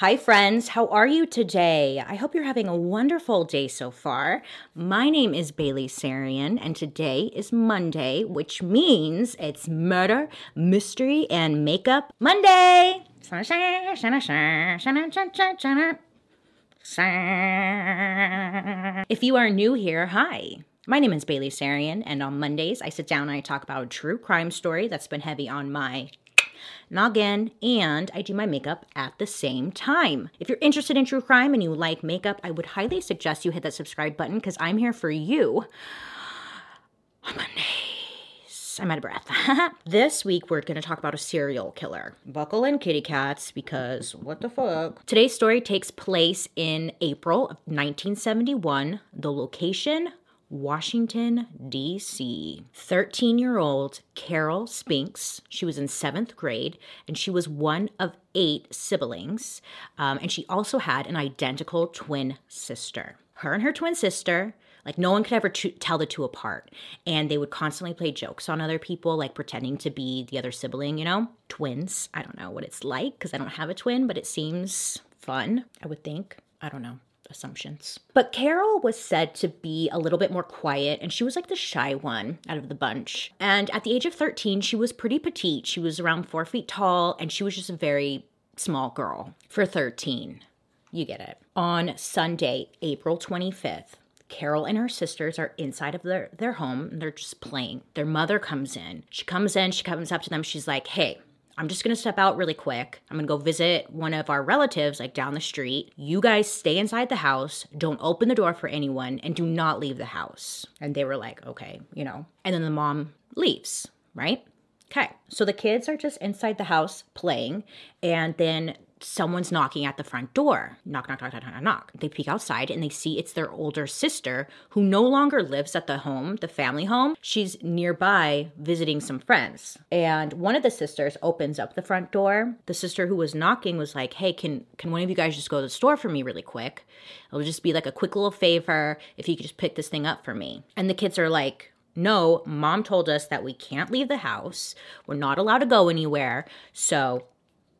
Hi, friends. How are you today? I hope you're having a wonderful day so far. My name is Bailey Sarian, and today is Monday, which means it's Murder, Mystery, and Makeup Monday. If you are new here, hi. My name is Bailey Sarian, and on Mondays, I sit down and I talk about a true crime story that's been heavy on my noggin, and I do my makeup at the same time. If you're interested in true crime and you like makeup, I would highly suggest you hit that subscribe button because I'm here for you on Mondays. I'm out of breath. this week, we're going to talk about a serial killer. Buckle in, kitty cats, because what the fuck? Today's story takes place in April of 1971. The location, Washington, D.C. 13 year old Carol Spinks, she was in seventh grade and she was one of eight siblings. Um, and she also had an identical twin sister. Her and her twin sister, like no one could ever t- tell the two apart. And they would constantly play jokes on other people, like pretending to be the other sibling, you know? Twins. I don't know what it's like because I don't have a twin, but it seems fun, I would think. I don't know assumptions. But Carol was said to be a little bit more quiet, and she was like the shy one out of the bunch. And at the age of 13, she was pretty petite. She was around four feet tall, and she was just a very small girl for 13. You get it. On Sunday, April 25th, Carol and her sisters are inside of their, their home. and They're just playing. Their mother comes in. She comes in, she comes up to them. She's like, hey, I'm just gonna step out really quick. I'm gonna go visit one of our relatives, like down the street. You guys stay inside the house, don't open the door for anyone, and do not leave the house. And they were like, okay, you know. And then the mom leaves, right? Okay, so the kids are just inside the house playing, and then someone's knocking at the front door. Knock, knock, knock, knock, knock, knock. They peek outside and they see it's their older sister who no longer lives at the home, the family home. She's nearby visiting some friends. And one of the sisters opens up the front door. The sister who was knocking was like, "Hey, can can one of you guys just go to the store for me really quick? It'll just be like a quick little favor if you could just pick this thing up for me." And the kids are like, no, mom told us that we can't leave the house. We're not allowed to go anywhere. So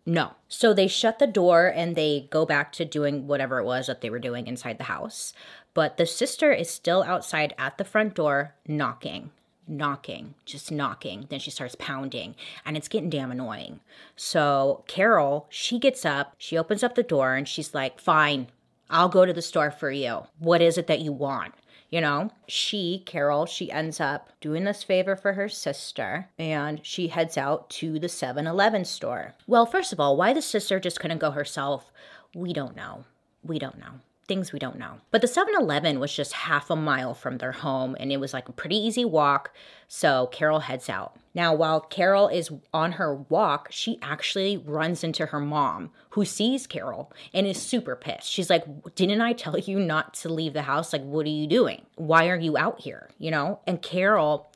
no. So they shut the door and they go back to doing whatever it was that they were doing inside the house. But the sister is still outside at the front door knocking, knocking, just knocking. Then she starts pounding and it's getting damn annoying. So Carol, she gets up, she opens up the door and she's like, Fine, I'll go to the store for you. What is it that you want? You know, she, Carol, she ends up doing this favor for her sister and she heads out to the 7 Eleven store. Well, first of all, why the sister just couldn't go herself, we don't know. We don't know things we don't know. But the 7 Eleven was just half a mile from their home and it was like a pretty easy walk. So Carol heads out. Now, while Carol is on her walk, she actually runs into her mom, who sees Carol and is super pissed. She's like, Didn't I tell you not to leave the house? Like, what are you doing? Why are you out here? You know? And Carol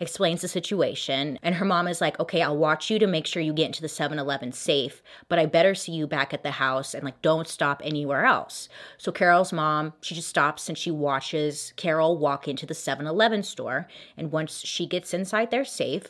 explains the situation. And her mom is like, okay, I'll watch you to make sure you get into the 7 Eleven safe, but I better see you back at the house and like don't stop anywhere else. So Carol's mom, she just stops and she watches Carol walk into the 7 Eleven store. And once she gets inside their safe,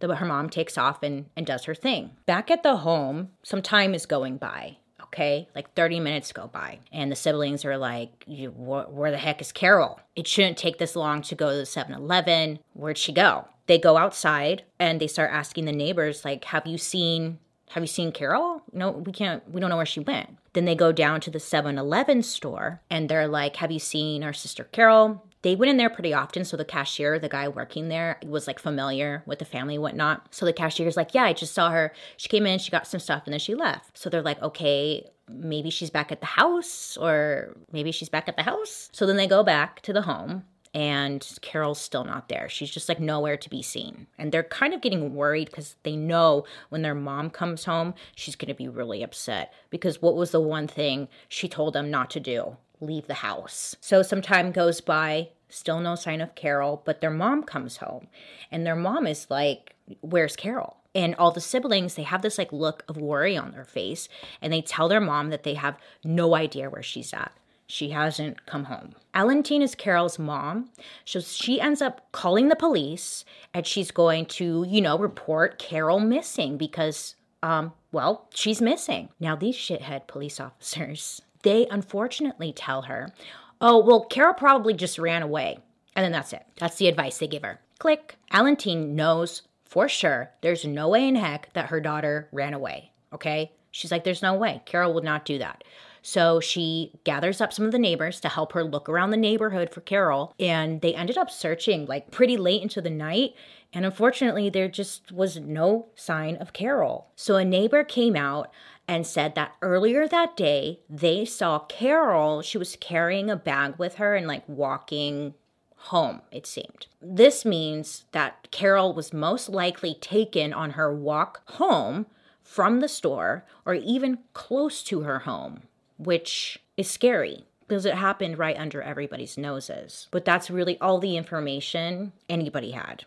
the, her mom takes off and, and does her thing. Back at the home, some time is going by okay? Like 30 minutes go by. And the siblings are like, where the heck is Carol? It shouldn't take this long to go to the 7 Eleven. Where'd she go? They go outside and they start asking the neighbors, like, have you seen. Have you seen Carol? No, we can't, we don't know where she went. Then they go down to the 7 Eleven store and they're like, Have you seen our sister Carol? They went in there pretty often. So the cashier, the guy working there, was like familiar with the family and whatnot. So the cashier's like, Yeah, I just saw her. She came in, she got some stuff, and then she left. So they're like, Okay, maybe she's back at the house, or maybe she's back at the house. So then they go back to the home and Carol's still not there. She's just like nowhere to be seen. And they're kind of getting worried because they know when their mom comes home, she's going to be really upset because what was the one thing she told them not to do? leave the house. So some time goes by, still no sign of Carol, but their mom comes home and their mom is like, Where's Carol? And all the siblings, they have this like look of worry on their face and they tell their mom that they have no idea where she's at. She hasn't come home. Alantine is Carol's mom. So she ends up calling the police and she's going to, you know, report Carol missing because um, well, she's missing. Now, these shithead police officers, they unfortunately tell her, oh, well, Carol probably just ran away. And then that's it. That's the advice they give her. Click. Alantine knows for sure there's no way in heck that her daughter ran away. Okay? She's like, there's no way. Carol would not do that. So she gathers up some of the neighbors to help her look around the neighborhood for Carol. And they ended up searching like pretty late into the night. And unfortunately, there just was no sign of Carol. So a neighbor came out and said that earlier that day, they saw Carol. She was carrying a bag with her and like walking home, it seemed. This means that Carol was most likely taken on her walk home from the store or even close to her home which is scary because it happened right under everybody's noses. But that's really all the information anybody had.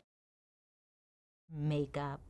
Makeup.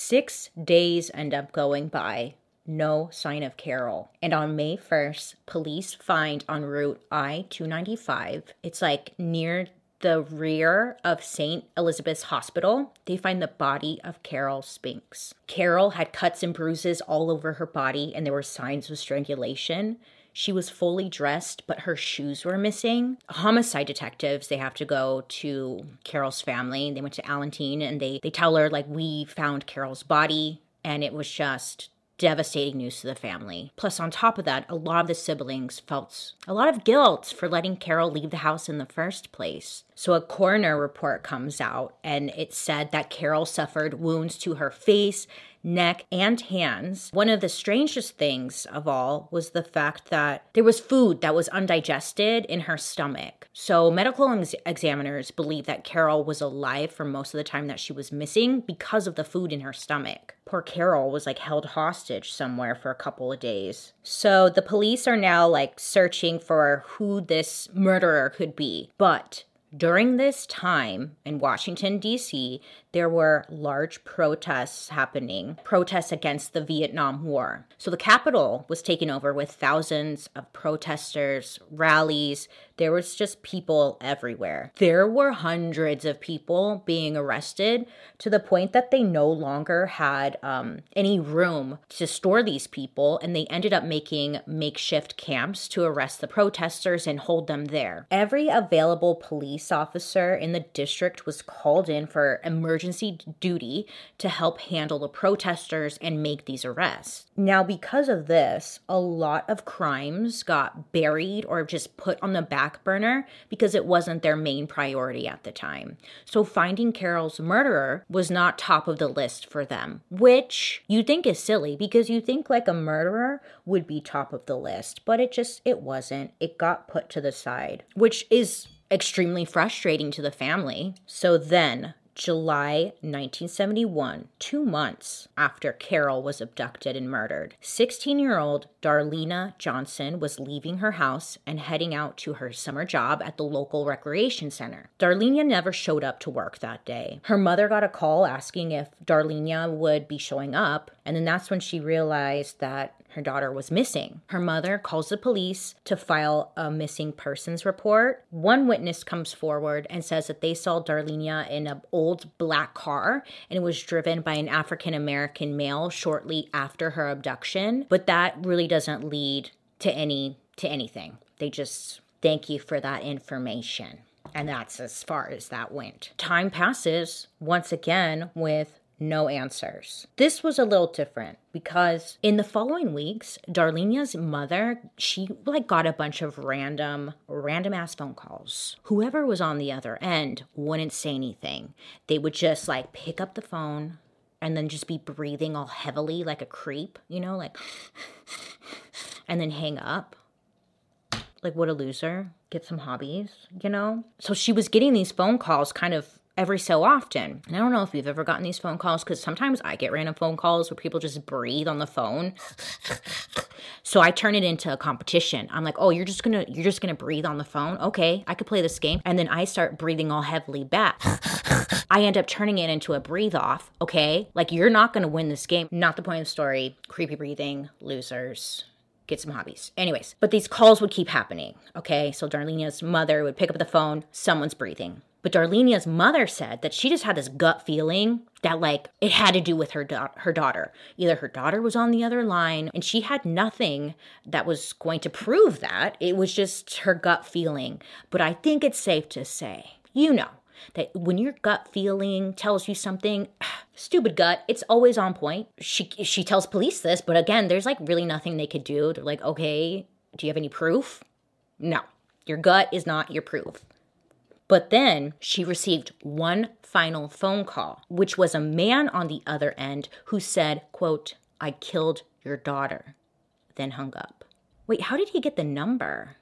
Six days end up going by, no sign of Carol. And on May 1st, police find on Route I 295, it's like near the rear of St. Elizabeth's Hospital, they find the body of Carol Spinks. Carol had cuts and bruises all over her body, and there were signs of strangulation. She was fully dressed, but her shoes were missing. Homicide detectives, they have to go to Carol's family. They went to Alantine and they, they tell her, like, we found Carol's body, and it was just devastating news to the family. Plus, on top of that, a lot of the siblings felt a lot of guilt for letting Carol leave the house in the first place. So, a coroner report comes out and it said that Carol suffered wounds to her face, neck, and hands. One of the strangest things of all was the fact that there was food that was undigested in her stomach. So, medical ex- examiners believe that Carol was alive for most of the time that she was missing because of the food in her stomach. Poor Carol was like held hostage somewhere for a couple of days. So, the police are now like searching for who this murderer could be. But during this time in Washington, D.C., there were large protests happening, protests against the Vietnam War. So the Capitol was taken over with thousands of protesters, rallies. There was just people everywhere. There were hundreds of people being arrested to the point that they no longer had um, any room to store these people, and they ended up making makeshift camps to arrest the protesters and hold them there. Every available police officer in the district was called in for emergency emergency duty to help handle the protesters and make these arrests. Now, because of this, a lot of crimes got buried or just put on the back burner because it wasn't their main priority at the time. So, finding Carol's murderer was not top of the list for them, which you think is silly because you think like a murderer would be top of the list, but it just it wasn't. It got put to the side, which is extremely frustrating to the family. So then, July 1971, two months after Carol was abducted and murdered. 16 year old Darlenia Johnson was leaving her house and heading out to her summer job at the local recreation center. Darlenia never showed up to work that day. Her mother got a call asking if Darlenia would be showing up, and then that's when she realized that her daughter was missing. Her mother calls the police to file a missing persons report. One witness comes forward and says that they saw Darlenia in an old black car and it was driven by an African American male shortly after her abduction, but that really doesn't lead to any to anything. They just thank you for that information. And that's as far as that went. Time passes once again with no answers. This was a little different because in the following weeks, Darlenia's mother, she like got a bunch of random, random ass phone calls. Whoever was on the other end wouldn't say anything. They would just like pick up the phone and then just be breathing all heavily like a creep, you know, like, and then hang up. Like, what a loser. Get some hobbies, you know? So she was getting these phone calls kind of every so often. And I don't know if you've ever gotten these phone calls because sometimes I get random phone calls where people just breathe on the phone. so I turn it into a competition. I'm like, "Oh, you're just to you're just to breathe on the phone? Okay, I could play this game." And then I start breathing all heavily back. I end up turning it into a breathe off, okay? Like you're not to win this game. Not the point of the story. Creepy breathing, losers get some hobbies. Anyways, but these calls would keep happening. Okay, so Darlenia's mother would pick up the phone, someone's breathing But Darlenia's mother said that she just had this gut feeling that like it had to do with her da- her daughter. Either her daughter was on the other line and she had nothing that was going to prove that. It was just her gut feeling. But I think it's safe to say, you know, that when your gut feeling tells you something stupid gut it's always on point she she tells police this but again there's like really nothing they could do they're like okay do you have any proof no your gut is not your proof but then she received one final phone call, which was a man on the other end who said, quote, I killed your daughter, then hung up. Wait, how did he get the number?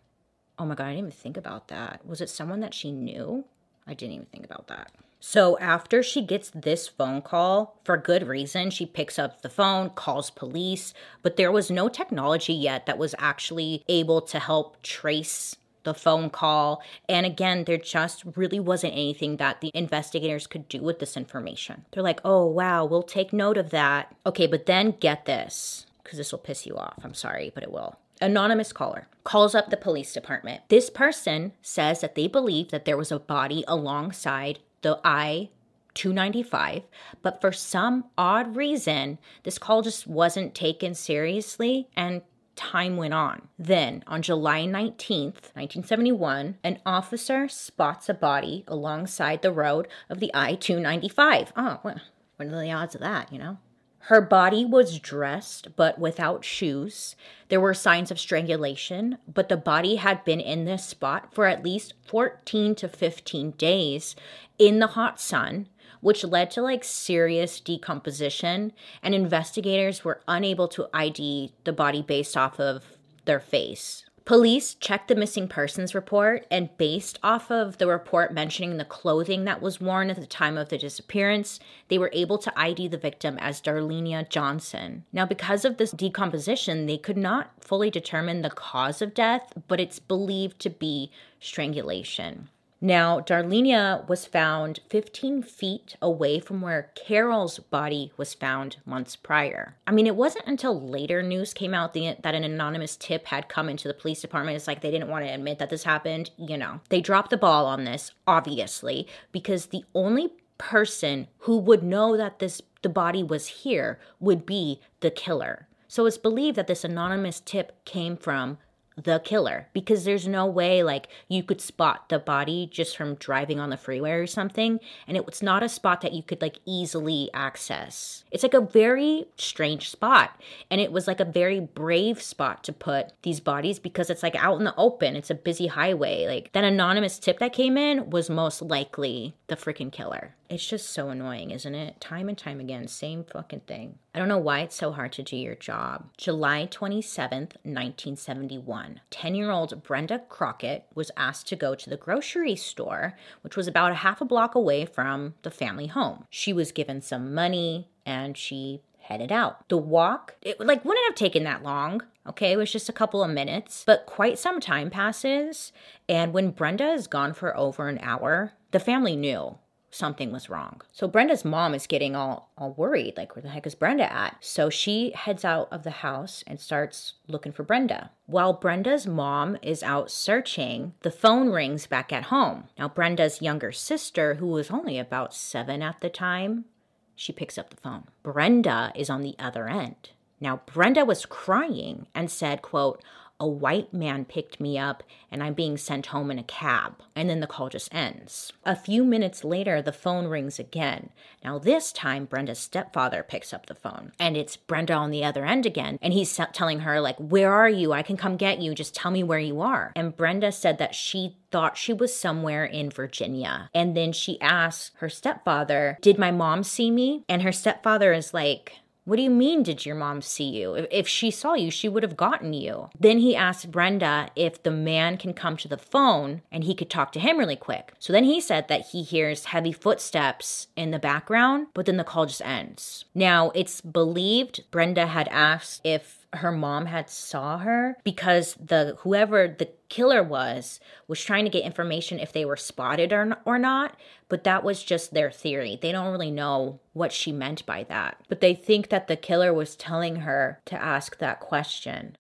Oh my God, I didn't even think about that. Was it someone that she knew? I didn't even think about that. So after she gets this phone call, for good reason, she picks up the phone, calls police, but there was no technology yet that was actually able to help trace the phone call. And again, there just really wasn't anything that the investigators could do with this information. They're like, oh, wow, we'll take note of that. Okay, but then get this, because this will piss you off. I'm sorry, but it will. Anonymous caller calls up the police department. This person says that they believe that there was a body alongside the I 295, but for some odd reason, this call just wasn't taken seriously and time went on. Then, on July 19th, 1971, an officer spots a body alongside the road of the I 295. Oh, ah, what are the odds of that, you know? Her body was dressed but without shoes. There were signs of strangulation, but the body had been in this spot for at least 14 to 15 days in the hot sun which led to like serious decomposition, and investigators were unable to ID the body based off of their face. Police checked the missing persons report, and based off of the report mentioning the clothing that was worn at the time of the disappearance, they were able to ID the victim as Darlenia Johnson. Now, because of this decomposition, they could not fully determine the cause of death, but it's believed to be strangulation. Now, Darlenia was found 15 feet away from where Carol's body was found months prior. I mean, it wasn't until later news came out that an anonymous tip had come into the police department. It's like they didn't want to admit that this happened. You know, they dropped the ball on this, obviously, because the only person who would know that this the body was here would be the killer. So it's believed that this anonymous tip came from the killer because there's no way like you could spot the body just from driving on the freeway or something and it was not a spot that you could like easily access. It's like a very strange spot and it was like a very brave spot to put these bodies because it's like out in the open. It's a busy highway. Like that anonymous tip that came in was most likely the freaking killer it's just so annoying, isn't it? Time and time again, same fucking thing. I don't know why it's so hard to do your job. July 27th, 1971. 10 year old Brenda Crockett was asked to go to the grocery store, which was about a half a block away from the family home. She was given some money and she headed out. The walk, it like wouldn't have taken that long. Okay, it was just a couple of minutes, but quite some time passes. And when Brenda is gone for over an hour, the family knew something was wrong. So Brenda's mom is getting all all worried, like where the heck is Brenda at? So she heads out of the house and starts looking for Brenda. While Brenda's mom is out searching, the phone rings back at home. Now Brenda's younger sister, who was only about 7 at the time, she picks up the phone. Brenda is on the other end. Now Brenda was crying and said, quote, a white man picked me up and I'm being sent home in a cab. And then the call just ends. A few minutes later, the phone rings again. Now, this time, Brenda's stepfather picks up the phone and it's Brenda on the other end again. And he's telling her, like, where are you? I can come get you. Just tell me where you are. And Brenda said that she thought she was somewhere in Virginia. And then she asked her stepfather, Did my mom see me? And her stepfather is like, what do you mean, did your mom see you? If, she saw you, she would have gotten you. Then he asked Brenda if the man can come to the phone and he could talk to him really quick. So then he said that he hears heavy footsteps in the background, but then the call just ends. Now, it's believed Brenda had asked if her mom had saw her because the whoever the killer was was trying to get information if they were spotted or, or not but that was just their theory. They don't really know what she meant by that. But they think that the killer was telling her to ask that question.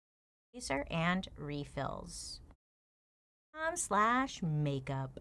And refills. Um slash makeup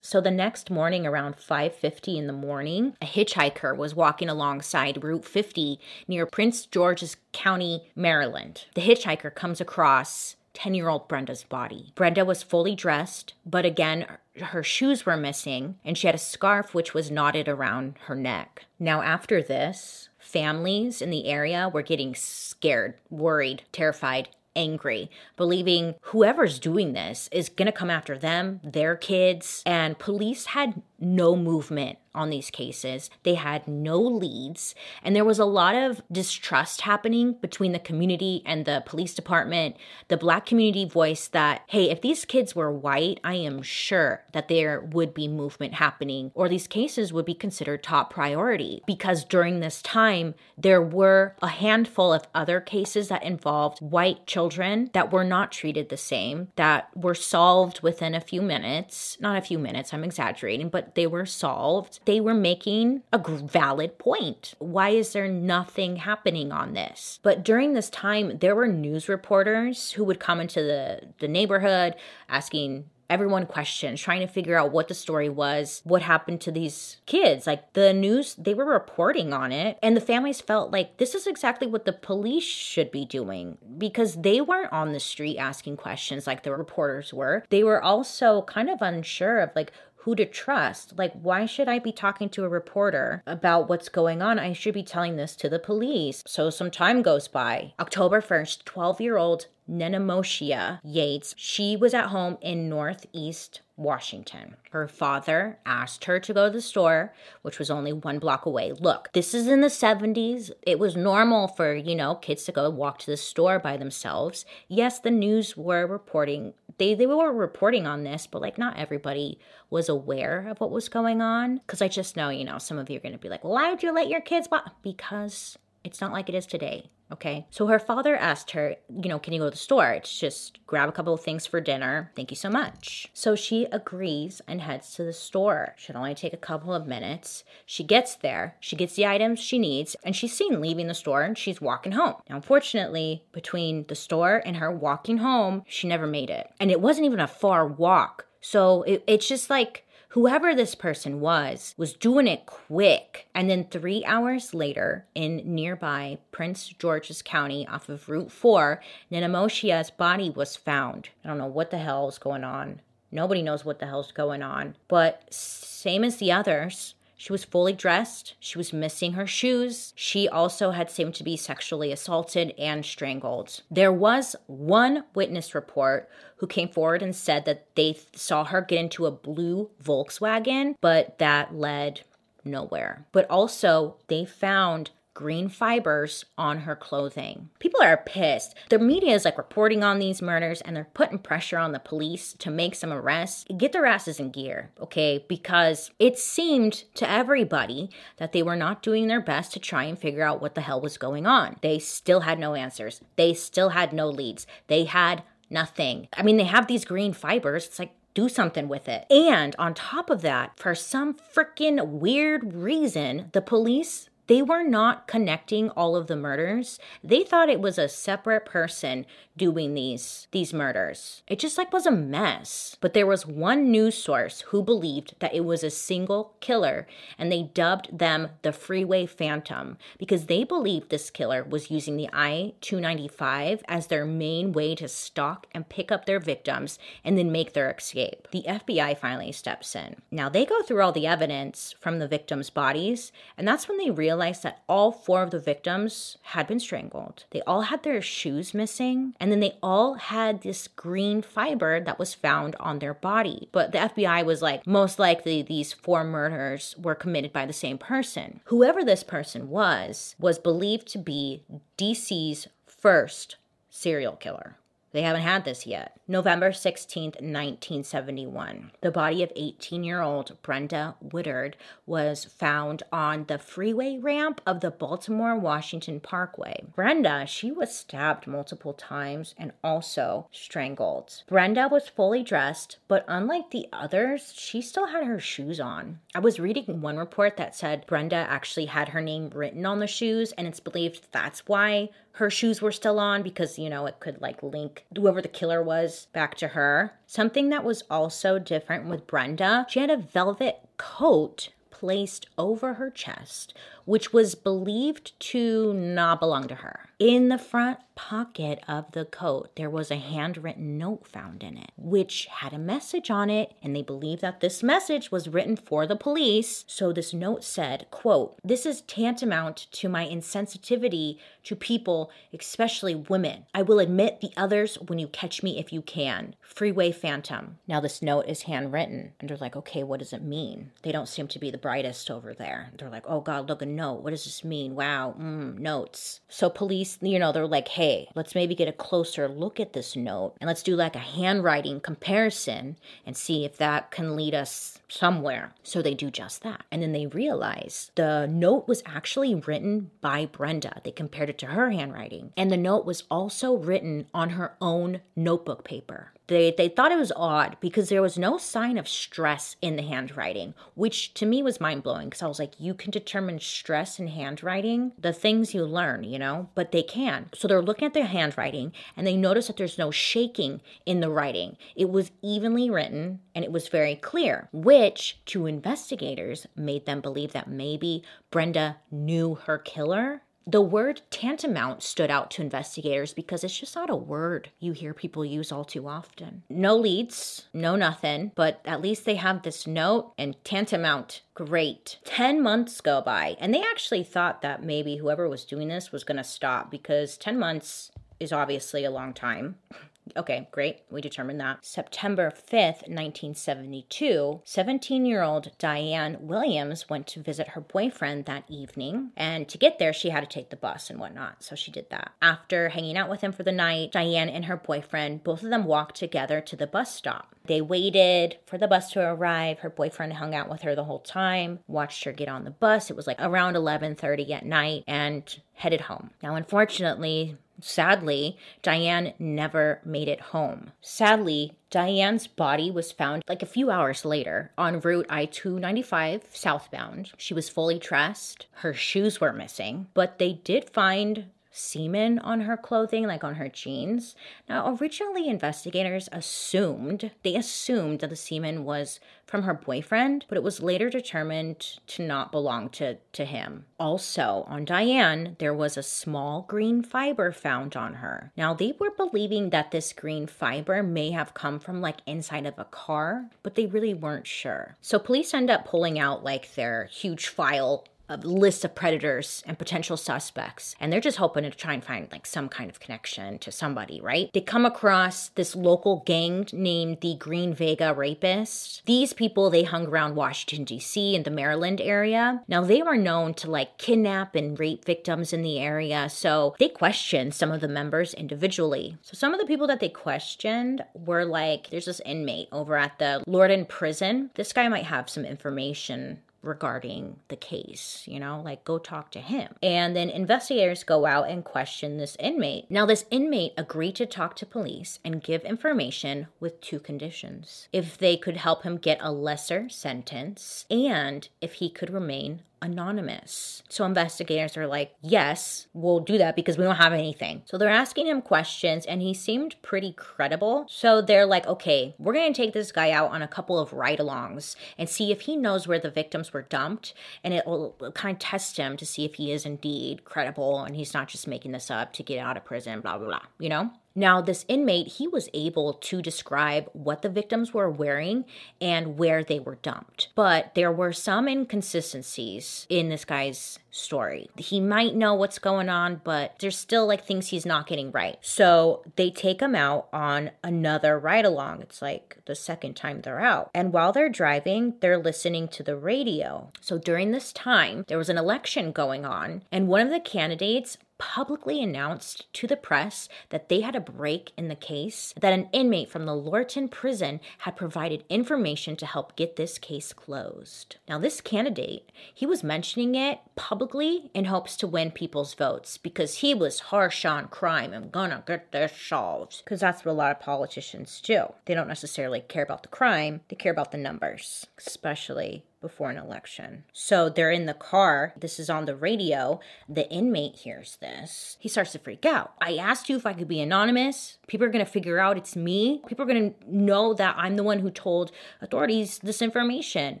So the next morning around 5:50 in the morning, a hitchhiker was walking alongside Route 50 near Prince George's County, Maryland. The hitchhiker comes across 10 year old Brenda's body. Brenda was fully dressed, but again, her shoes were missing, and she had a scarf which was knotted around her neck. Now, after this, families in the area were getting scared, worried, terrified, angry, believing whoever's doing this is going to come after them, their kids. And police had no movement on these cases. They had no leads, and there was a lot of distrust happening between the community and the police department. The black community voiced that, hey, if these kids were white, I am sure that there would be movement happening or these cases would be considered top priority because during this time, there were a handful of other cases that involved white children that were not treated the same, that were solved within a few minutes. Not a few minutes, I'm exaggerating, but they were solved they were making a valid point. Why is there nothing happening on this? But during this time, there were news reporters who would come into the, the neighborhood asking everyone questions, trying to figure out what the story was, what happened to these kids. Like the news, they were reporting on it, and the families felt like this is exactly what the police should be doing because they weren't on the street asking questions like the reporters were. They were also kind of unsure of like who to trust. Like, why should I be talking to a reporter about what's going on? I should be telling this to the police. So some time goes by. October 1st, 12 year old Nenomoshia Yates, she was at home in Northeast Washington. Her father asked her to go to the store, which was only one block away. Look, this is in the 70s. It was normal for, you know, kids to go walk to the store by themselves. Yes, the news were reporting they they were reporting on this, but like not everybody was aware of what was going on. Because I just know, you know, some of you are going to be like, "Why would you let your kids?" Buy? Because it's not like it is today. Okay. So her father asked her, you know, can you go to the store? It's just grab a couple of things for dinner. Thank you so much. So she agrees and heads to the store. Should only take a couple of minutes. She gets there, she gets the items she needs, and she's seen leaving the store and she's walking home. Now, unfortunately, between the store and her walking home, she never made it. And it wasn't even a far walk. So it, it's just like whoever this person was was doing it quick. And then three hours later, in nearby Prince George's County off of Route 4, Nenomoshia's body was found. I don't know what the hell is going on. Nobody knows what the hell's going on. But same as the others, she was fully dressed. She was missing her shoes. She also had seemed to be sexually assaulted and strangled. There was one witness report who came forward and said that they saw her get into a blue Volkswagen, but that led nowhere. But also, they found green fibers on her clothing. People are pissed. The media is like reporting on these murders and they're putting pressure on the police to make some arrests. Get their asses in gear, okay? Because it seemed to everybody that they were not doing their best to try and figure out what the hell was going on. They still had no answers, they still had no leads. They had nothing. I mean, they have these green fibers. It's like, do something with it. And on top of that, for some freaking weird reason, the police they were not connecting all of the murders. They thought it was a separate person doing these these murders. It just like was a mess. But there was one news source who believed that it was a single killer and they dubbed them the Freeway Phantom because they believed this killer was using the I-295 as their main way to stalk and pick up their victims and then make their escape. The FBI finally steps in. Now they go through all the evidence from the victims' bodies and that's when they realize that all four of the victims had been strangled. They all had their shoes missing and then they all had this green fiber that was found on their body. But the FBI was like, most likely these four murders were committed by the same person. Whoever this person was, was believed to be DC's first serial killer. They haven't had this yet. November 16th, 1971. The body of 18 year old Brenda Woodard was found on the freeway ramp of the Baltimore Washington Parkway. Brenda, she was stabbed multiple times and also strangled. Brenda was fully dressed, but unlike the others, she still had her shoes on. I was reading one report that said Brenda actually had her name written on the shoes, and it's believed that's why her shoes were still on because, you know, it could like link whoever the killer was back to her. Something that was also different with Brenda, she had a velvet coat placed over her chest, which was believed to not belong to her. In the front pocket of the coat, there was a handwritten note found in it, which had a message on it, and they believe that this message was written for the police. So this note said, quote, This is tantamount to my insensitivity to people, especially women. I will admit the others when you catch me if you can. Freeway Phantom. Now this note is handwritten, and they're like, okay, what does it mean? They don't seem to be the brightest over there. They're like, oh God, look a note. What does this mean? Wow, mm, notes. So police, you know, they're like, hey, let's maybe get a closer look at this note and let's do like a handwriting comparison and see if that can lead us somewhere. So they do just that. And then they realize the note was actually written by Brenda. They compared it to her handwriting. And the note was also written on her own notebook paper they, they thought it was odd because there was no sign of stress in the handwriting, which to me was mind blowing because I was like, you can determine stress in handwriting, the things you learn, you know, but they can. So they're looking at their handwriting and they notice that there's no shaking in the writing. It was evenly written and it was very clear, which to investigators made them believe that maybe Brenda knew her killer the word tantamount stood out to investigators because it's just not a word you hear people use all too often. No leads, no nothing, but at least they have this note and tantamount. Great. 10 months go by, and they actually thought that maybe whoever was doing this was going to stop because 10 months is obviously a long time. Okay, great. We determined that. September 5th, 1972, 17 year old Diane Williams went to visit her boyfriend that evening. And to get there, she had to take the bus and whatnot. So she did that. After hanging out with him for the night, Diane and her boyfriend, both of them walked together to the bus stop. They waited for the bus to arrive. Her boyfriend hung out with her the whole time, watched her get on the bus. It was like around 11:30 at night and headed home. Now, unfortunately, Sadly, Diane never made it home. Sadly, Diane's body was found like a few hours later on Route I 295 southbound. She was fully dressed, her shoes were missing, but they did find semen on her clothing, like on her jeans. Now, originally, investigators assumed, they assumed that the semen was from her boyfriend, but it was later determined to not belong to, to him. Also, on Diane, there was a small green fiber found on her. Now, they were believing that this green fiber may have come from like inside of a car, but they really weren't sure. So, police end up pulling out like their huge file a list of predators and potential suspects and they're just hoping to try and find like some kind of connection to somebody right? They come across this local gang named the green vega rapists these people they hung around washington d.c and the maryland area. Now they were known to like kidnap and rape victims in the area so they questioned some of the members individually. So some of the people that they questioned were like there's this inmate over at the lorton prison. This guy might have some information regarding the case, you know, like go talk to him. And then investigators go out and question this inmate. Now, this inmate agreed to talk to police and give information with two conditions if they could help him get a lesser sentence and if he could remain anonymous. So investigators are like, yes, we'll do that because we don't have anything. So they're asking him questions and he seemed pretty credible. So they're like, okay, we're going to take this guy out on a couple of ride alongs and see if he knows where the victims were dumped. And it will kind of test him to see if he is indeed credible and he's not just making this up to get out of prison, blah, blah, blah, you know? Now, this inmate, he was able to describe what the victims were wearing and where they were dumped. But there were some inconsistencies in this guy's story. He might know what's going on, but there's still like things he's not getting right. So they take him out on another ride along. It's like the second time they're out. And while they're driving, they're listening to the radio. So during this time, there was an election going on, and one of the candidates publicly announced to the press that they had a break in the case, that an inmate from the Lorton prison had provided information to help get this case closed. Now, this candidate, he was mentioning it publicly in hopes to win people's votes because he was harsh on crime and gonna get this solved. Because that's what a lot of politicians do. They don't necessarily care about the crime, they care about the numbers, especially before an election. So they're in the car. This is on the radio. The inmate hears this. He starts to freak out. I asked you if I could be anonymous. People are going to figure out it's me. People are going to know that I'm the one who told authorities this information.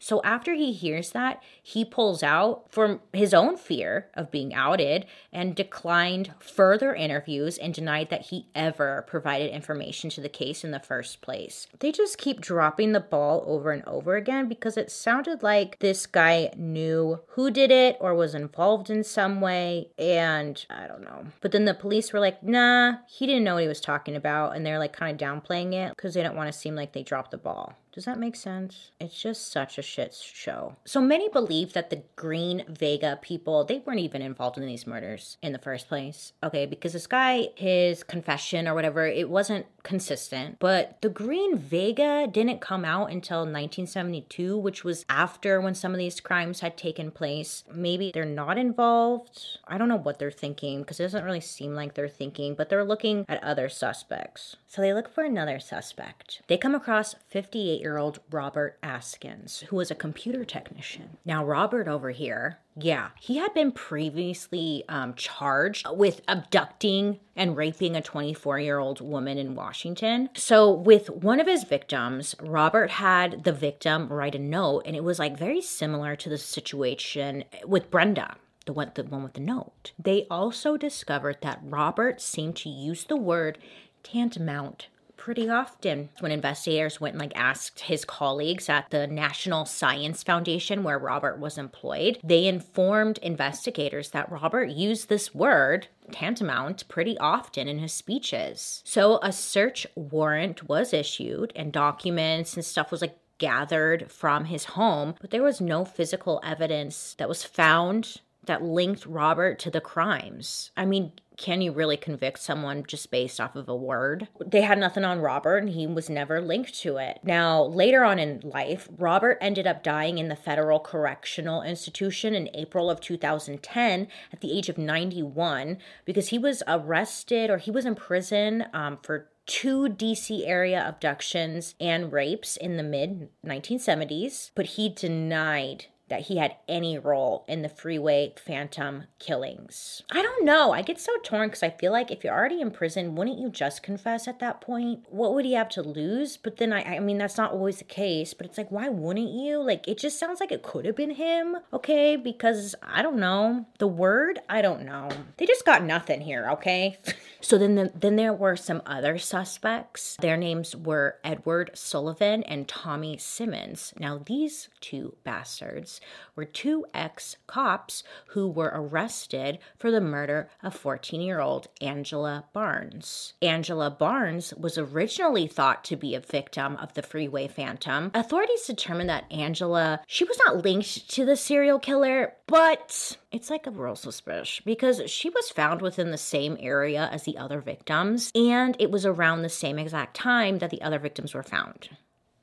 So after he hears that, he pulls out from his own fear of being outed and declined further interviews and denied that he ever provided information to the case in the first place. They just keep dropping the ball over and over again because it sounded like like this guy knew who did it or was involved in some way. And I don't know. But then the police were like, nah, he didn't know what he was talking about. And they're like kind of downplaying it because they don't want to seem like they dropped the ball. Does that make sense? It's just such a shit show. So many believe that the Green Vega people, they weren't even involved in these murders in the first place. Okay, because this guy, his confession or whatever, it wasn't consistent. But the Green Vega didn't come out until 1972, which was after when some of these crimes had taken place. Maybe they're not involved. I don't know what they're thinking because it doesn't really seem like they're thinking, but they're looking at other suspects. So they look for another suspect. They come across 58 year old Robert Askins, who was a computer technician. Now, Robert over here, yeah, he had been previously um, charged with abducting and raping a 24 year old woman in Washington. So, with one of his victims, Robert had the victim write a note, and it was like very similar to the situation with Brenda the one the one with the note. They also discovered that Robert seemed to use the word tantamount pretty often when investigators went and like asked his colleagues at the National Science Foundation where Robert was employed, they informed investigators that Robert used this word tantamount pretty often in his speeches. So a search warrant was issued and documents and stuff was like gathered from his home, but there was no physical evidence that was found that linked Robert to the crimes. I mean, can you really convict someone just based off of a word? They had nothing on Robert and he was never linked to it. Now, later on in life, Robert ended up dying in the Federal Correctional Institution in April of 2010 at the age of 91 because he was arrested or he was in prison um, for two DC area abductions and rapes in the mid 1970s, but he denied that he had any role in the freeway phantom killings. I don't know. I get so torn because I feel like if you're already in prison, wouldn't you just confess at that point? What would he have to lose? But then I, I mean, that's not always the case, but it's like, why wouldn't you? Like, it just sounds like it could have been him, okay? Because I don't know. The word, I don't know. They just got nothing here, okay? so then, the, then there were some other suspects. Their names were Edward Sullivan and Tommy Simmons. Now, these two bastards were two ex cops who were arrested for the murder of 14 year old Angela Barnes. Angela Barnes was originally thought to be a victim of the freeway phantom. Authorities determined that Angela, she was not linked to the serial killer, but it's like a real suspicious because she was found within the same area as the other victims, and it was around the same exact time that the other victims were found.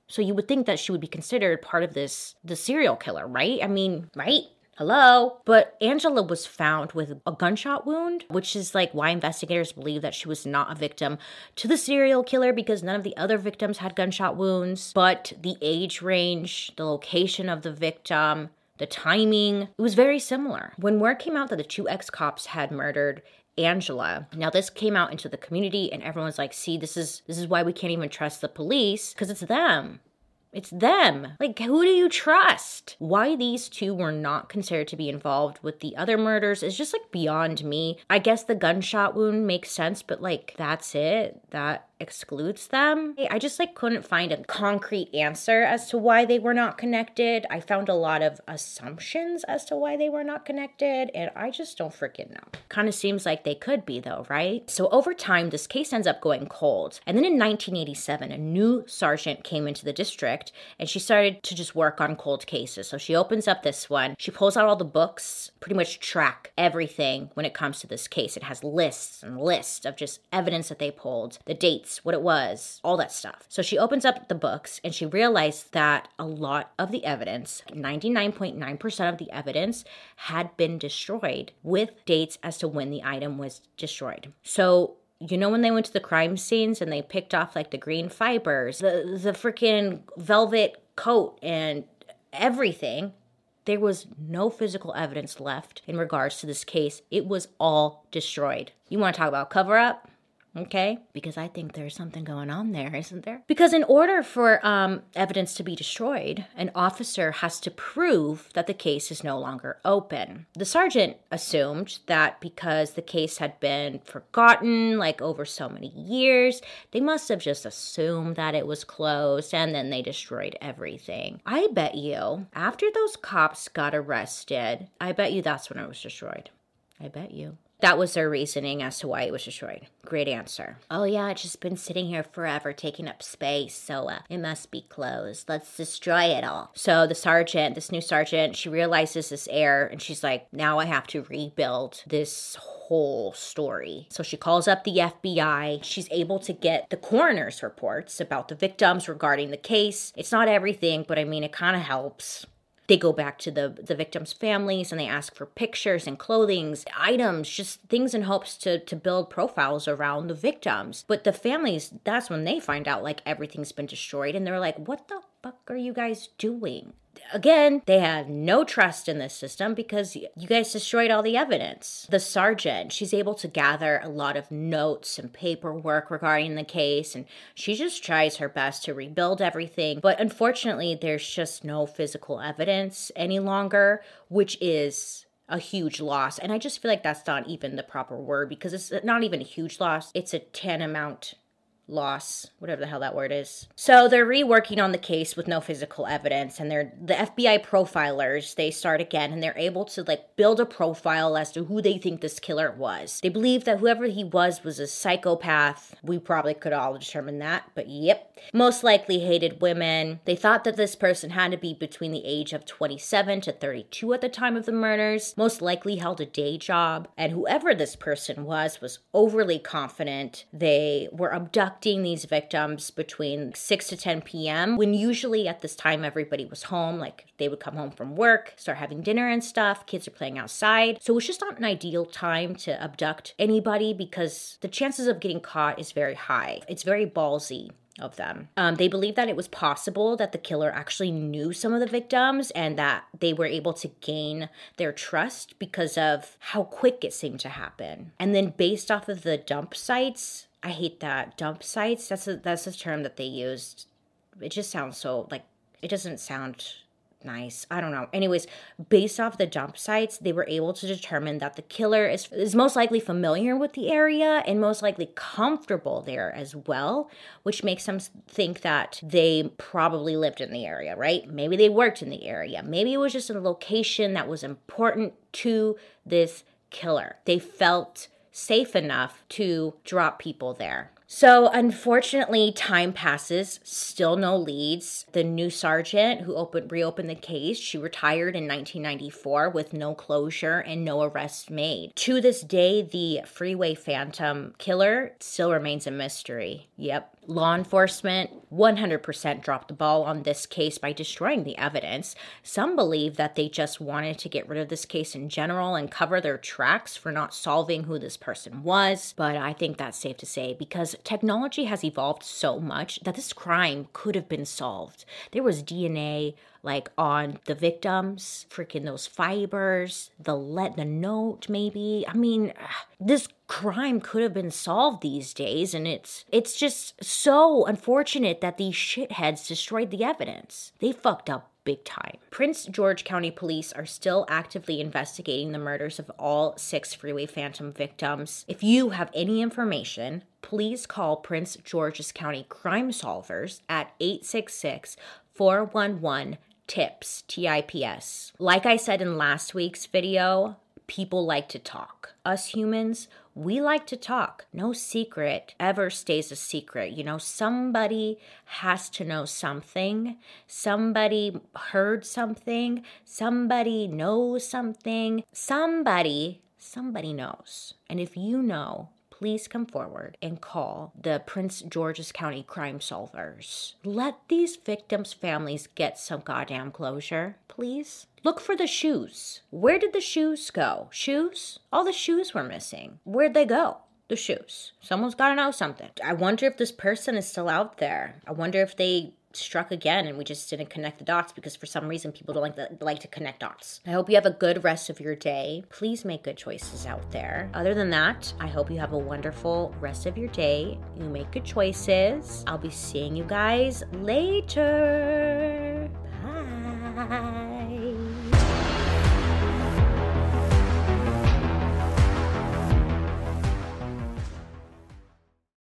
So you would think that she would be considered part of this the serial killer, right? I mean, right? Hello. But Angela was found with a gunshot wound, which is like why investigators believe that she was not a victim to the serial killer because none of the other victims had gunshot wounds. But the age range, the location of the victim, the timing, it was very similar. When word came out that the two ex cops had murdered Angela. Now this came out into the community and everyone's like, "See, this is this is why we can't even trust the police because it's them." It's them. Like, who do you trust? Why these two were not considered to be involved with the other murders is just like beyond me. I guess the gunshot wound makes sense, but like, that's it. That excludes them. I just like couldn't find a concrete answer as to why they were not connected. I found a lot of assumptions as to why they were not connected, and I just don't freaking know. Kind of seems like they could be though, right? So over time, this case ends up going cold. And then in 1987, a new sergeant came into the district and she started to just work on cold cases. So she opens up this one, she pulls out all the books, pretty much track everything when it comes to this case. It has lists and lists of just evidence that they pulled, the dates what it was, all that stuff. So she opens up the books and she realized that a lot of the evidence, 99.9% of the evidence, had been destroyed with dates as to when the item was destroyed. So you know when they went to the crime scenes and they picked off like the green fibers, the the freaking velvet coat and everything. There was no physical evidence left in regards to this case. It was all destroyed. You want to talk about cover up? Okay, because I think there's something going on there, isn't there? Because in order for um, evidence to be destroyed, an officer has to prove that the case is no longer open. The sergeant assumed that because the case had been forgotten, like over so many years, they must have just assumed that it was closed and then they destroyed everything. I bet you, after those cops got arrested, I bet you that's when it was destroyed. I bet you. That was their reasoning as to why it was destroyed. Great answer. Oh, yeah, it's just been sitting here forever, taking up space, so uh, it must be closed. Let's destroy it all. So the sergeant, this new sergeant, she realizes this error and she's like, now I have to rebuild this whole story. So she calls up the FBI. She's able to get the coroner's reports about the victims regarding the case. It's not everything, but I mean, it kind of helps they go back to the the victims' families and they ask for pictures and clothings, items, just things in hopes to to build profiles around the victims. But the families, that's when they find out like everything's been destroyed and they're like, "What the fuck are you guys doing?" Again, they have no trust in this system because you guys destroyed all the evidence. The sergeant, she's able to gather a lot of notes and paperwork regarding the case, and she just tries her best to rebuild everything. But unfortunately, there's just no physical evidence any longer, which is a huge loss. And I just feel like that's not even the proper word because it's not even a huge loss, it's a tantamount loss, whatever the hell that word is. So they're reworking on the case with no physical evidence and they're the FBI profilers, they start again and they're able to like build a profile as to who they think this killer was. They believe that whoever he was was a psychopath. We probably could all determine that, but yep. Most likely hated women. They thought that this person had to be between the age of 27 to 32 at the time of the murders. Most likely held a day job, and whoever this person was was overly confident. They were abducted abducting these victims between 6 to 10 p.m. when usually at this time everybody was home like they would come home from work start having dinner and stuff kids are playing outside so it's just not an ideal time to abduct anybody because the chances of getting caught is very high it's very ballsy of them. Um, they believe that it was possible that the killer actually knew some of the victims and that they were able to gain their trust because of how quick it seemed to happen. And then, based off of the dump sites, I hate that dump sites. That's a that's a term that they used. It just sounds so like it doesn't sound nice. I don't know. Anyways, based off the dump sites, they were able to determine that the killer is is most likely familiar with the area and most likely comfortable there as well, which makes them think that they probably lived in the area, right? Maybe they worked in the area. Maybe it was just a location that was important to this killer. They felt safe enough to drop people there. So, unfortunately, time passes, still no leads. The new sergeant who opened reopened the case, she retired in 1994 with no closure and no arrests made. To this day, the Freeway Phantom killer still remains a mystery. Yep, Law enforcement 100% dropped the ball on this case by destroying the evidence. Some believe that they just wanted to get rid of this case in general and cover their tracks for not solving who this person was. But I think that's safe to say because technology has evolved so much that this crime could have been solved. There was DNA like on the victims, freaking those fibers, the let the note maybe. I mean, this crime could have been solved these days and it's it's just so unfortunate that these shitheads destroyed the evidence. They fucked up big time. Prince George County Police are still actively investigating the murders of all six Freeway Phantom victims. If you have any information, please call Prince George's County Crime Solvers at 866 411 TIPS, T I P S. Like I said in last week's video, people like to talk. Us humans, we like to talk. No secret ever stays a secret. You know, somebody has to know something. Somebody heard something. Somebody knows something. Somebody, somebody knows. And if you know, please come forward and call the Prince George's County crime solvers. Let these victims' families get some goddamn closure, please. Look for the shoes. Where did the shoes go? Shoes? All the shoes were missing. Where'd they go? the shoes. Someone's got to know something. I wonder if this person is still out there. I wonder if they struck again and we just didn't connect the dots because for some reason people don't like to, like to connect dots. I hope you have a good rest of your day. Please make good choices out there. Other than that, I hope you have a wonderful rest of your day. You make good choices. I'll be seeing you guys later. Bye.